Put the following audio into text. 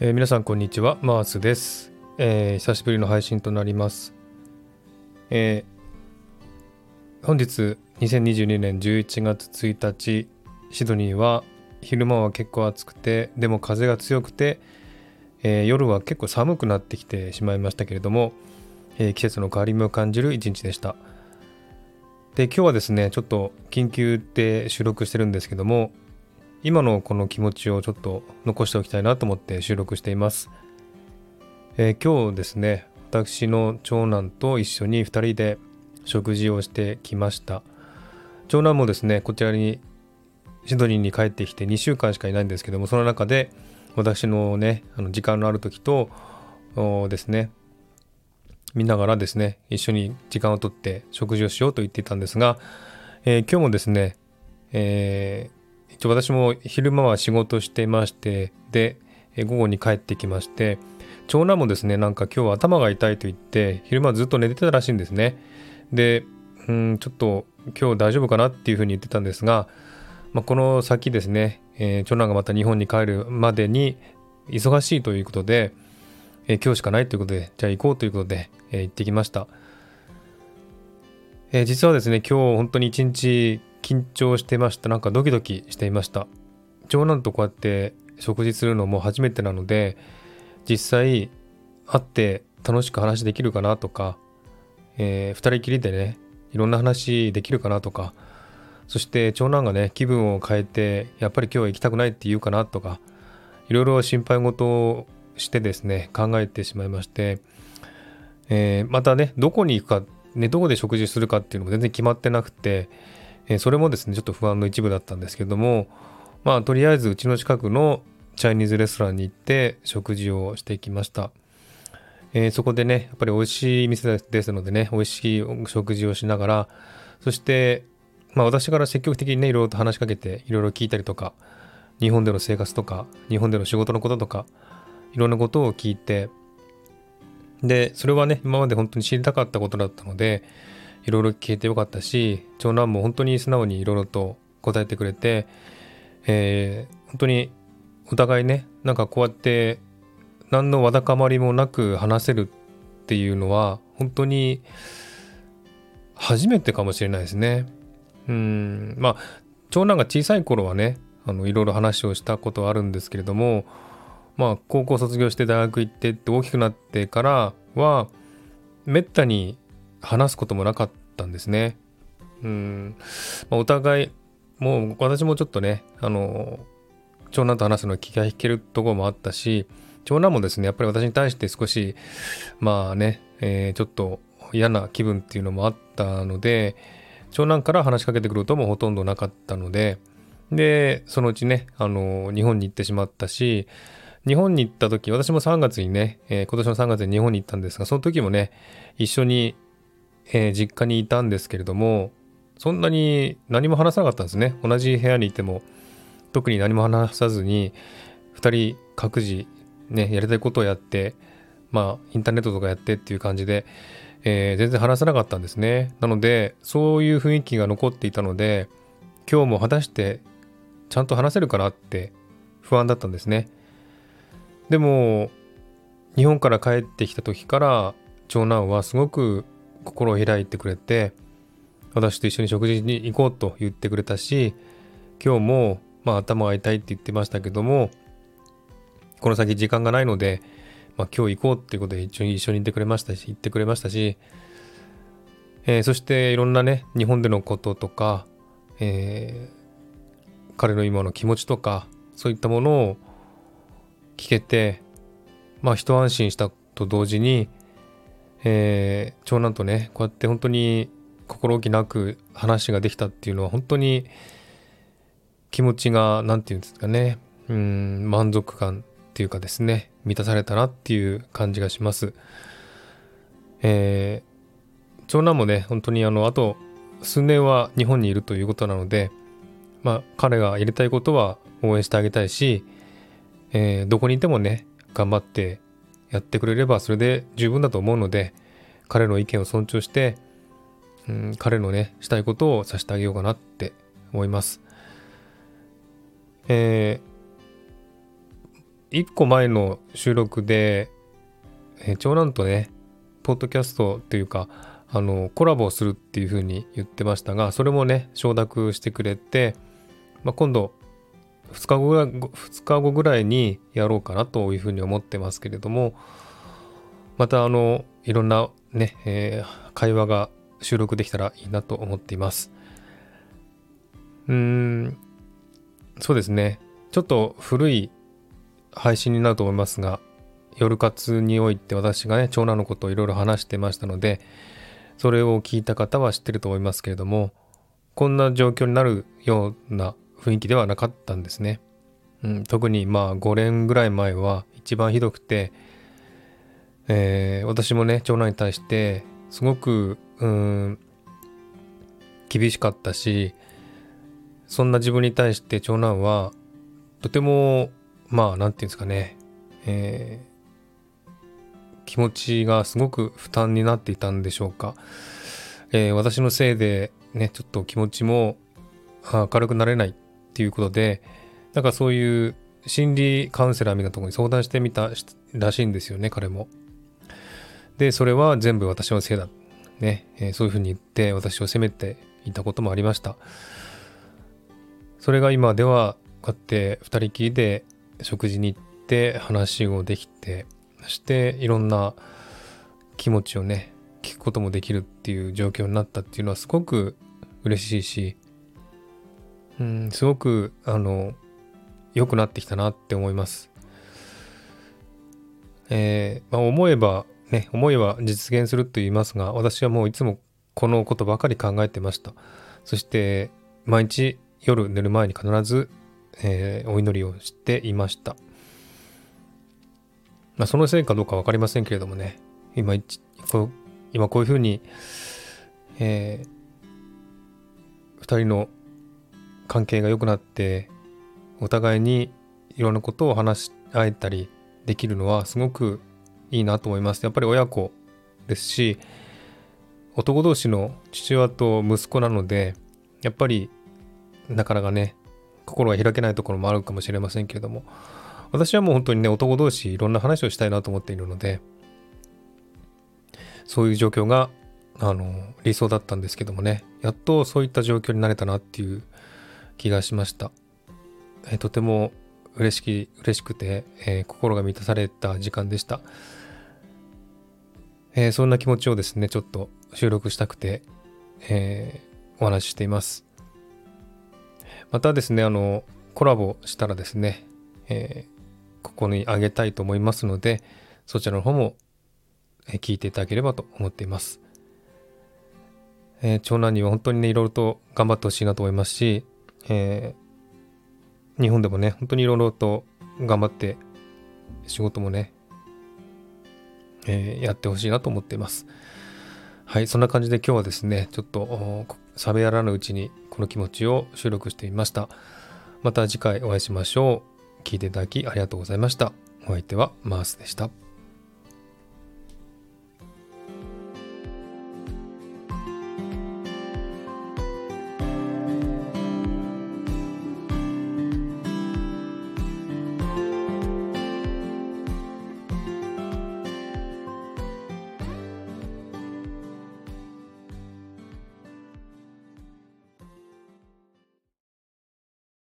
えー、皆さんこんにちはマースです、えー、久しぶりの配信となります、えー、本日2022年11月1日シドニーは昼間は結構暑くてでも風が強くて、え夜は結構寒くなってきてしまいましたけれども、え季節の変わり目を感じる一日でした。で今日はですねちょっと緊急で収録してるんですけども今のこの気持ちをちょっと残しておきたいなと思って収録しています。えー、今日ですね、私の長男と一緒に2人で食事をしてきました。長男もですね、こちらにシドニーに帰ってきて2週間しかいないんですけども、その中で私のね、あの時間のある時とですね、見ながらですね、一緒に時間をとって食事をしようと言っていたんですが、えー、今日もですね、えー一応私も昼間は仕事してましてで午後に帰ってきまして長男もですねなんか今日は頭が痛いと言って昼間ずっと寝てたらしいんですね。でうんちょっと今日大丈夫かなっていうふうに言ってたんですが、まあ、この先ですね、えー、長男がまた日本に帰るまでに忙しいということで、えー、今日しかないということでじゃあ行こうということで、えー、行ってきました、え実はですね今日本当に一日緊張してました。なんかドキドキしていました。長男とこうやって食事するのも初めてなので、実際会って楽しく話できるかなとか、えー、二人きりでね、いろんな話できるかなとか、そして長男がね、気分を変えて、やっぱり今日は行きたくないって言うかなとか、いろいろ心配事をしてですね、考えてしまいまして、えー、またね、どこに行くか、ね、どこで食事するかっていうのも全然決まってなくて、えそれもですねちょっと不安の一部だったんですけどもまあとりあえずうちの近くのチャイニーズレストランに行って食事をしてきました、えー、そこでねやっぱり美味しい店ですのでね美味しい食事をしながらそしてまあ私から積極的にねいろいろと話しかけていろいろ聞いたりとか日本での生活とか日本での仕事のこととかいろんなことを聞いてでそれはね今まで本当に知りたかったことだったのでいろいろ聞けてよかったし長男も本当に素直にいろいろと答えてくれて、えー、本当にお互いねなんかこうやって何のわだかまりもなく話せるっていうのは本当に初めてかもしれないですね。うんまあ長男が小さい頃はねあのいろいろ話をしたことはあるんですけれどもまあ高校卒業して大学行ってって大きくなってからはめったに話すこともなかったんですね。うん、お互い、もう私もちょっとね、あの、長男と話すの気が引けるところもあったし、長男もですね、やっぱり私に対して少し、まあね、えー、ちょっと嫌な気分っていうのもあったので、長男から話しかけてくることもほとんどなかったので、で、そのうちね、あの、日本に行ってしまったし、日本に行った時、私も3月にね、えー、今年の3月に日本に行ったんですが、その時もね、一緒にえー、実家にいたんですけれどもそんなに何も話さなかったんですね。同じ部屋にいても特に何も話さずに2人各自ねやりたいことをやってまあインターネットとかやってっていう感じで、えー、全然話さなかったんですね。なのでそういう雰囲気が残っていたので今日も果たしてちゃんと話せるかなって不安だったんですね。でも日本から帰ってきた時から長男はすごく心を開いてくれて私と一緒に食事に行こうと言ってくれたし今日もまあ頭が痛いって言ってましたけどもこの先時間がないので、まあ、今日行こうっていうことで一緒に一緒に行ってくれましたし行ってくれましたし、えー、そしていろんなね日本でのこととか、えー、彼の今の気持ちとかそういったものを聞けてまあ一安心したと同時にえー、長男とねこうやって本当に心置きなく話ができたっていうのは本当に気持ちが何て言うんですかねうん満足感っていうかですね満たされたなっていう感じがします。えー、長男もね本当にあのあと数年は日本にいるということなのでまあ彼がやりたいことは応援してあげたいし、えー、どこにいてもね頑張ってやってくれればそれで十分だと思うので彼の意見を尊重して、うん、彼のねしたいことをさせてあげようかなって思います。えー、1個前の収録で、えー、長男とねポッドキャストというかあのコラボをするっていうふうに言ってましたがそれもね承諾してくれて、まあ、今度2日後ぐらい2日後ぐらいにやろうかなというふうに思ってますけれどもまたあのいろんなね、えー、会話が収録できたらいいなと思っています。うーんそうですね。ちょっと古い配信になると思いますが夜活において私がね長男のことをいろいろ話してましたのでそれを聞いた方は知ってると思いますけれどもこんな状況になるような雰囲気ではなかったんですね、うん、特にまあ5年ぐらい前は一番ひどくて、えー、私もね長男に対してすごくうん厳しかったしそんな自分に対して長男はとてもまあ何て言うんですかね、えー、気持ちがすごく負担になっていたんでしょうか、えー、私のせいでねちょっと気持ちも明るくなれないっていうことでなんかそういう心理カウンセラーみたいなとこに相談してみたらしいんですよね彼も。でそれは全部私のせいだね、えー、そういうふうに言って私を責めていたこともありました。それが今ではこうやって2人きりで食事に行って話をできてそしていろんな気持ちをね聞くこともできるっていう状況になったっていうのはすごく嬉しいしうんすごくあの良くなってきたなって思います。えー、まあ、思えばね思いは実現すると言いますが私はもういつもこのことばかり考えてました。そして毎日夜寝る前に必ずえー、お祈りをしていました。まあ、そのせいかどうか分かりませんけれどもね、今、こ今こういうふうに、えー、2人の関係が良くなって、お互いにいろんなことを話し合えたりできるのはすごくいいなと思います。やっぱり親子ですし、男同士の父親と息子なので、やっぱりなかなかね、心が開けないところもあるかもしれませんけれども私はもう本当にね男同士いろんな話をしたいなと思っているのでそういう状況があの理想だったんですけどもねやっとそういった状況になれたなっていう気がしました、えとても嬉しき嬉しくて、えー、心が満たされた時間でした、えー、そんな気持ちをですねちょっと収録したくて、えー、お話ししています。またですね、あの、コラボしたらですね、えー、ここにあげたいと思いますので、そちらの方も聞いていただければと思っています。えー、長男には本当にね、いろいろと頑張ってほしいなと思いますし、えー、日本でもね、本当にいろいろと頑張って仕事もね、えー、やってほしいなと思っています。はい、そんな感じで今日はですね、ちょっと冷めやらぬうちにこの気持ちを収録してみました。また次回お会いしましょう。聞いていただきありがとうございました。お相手はマースでした。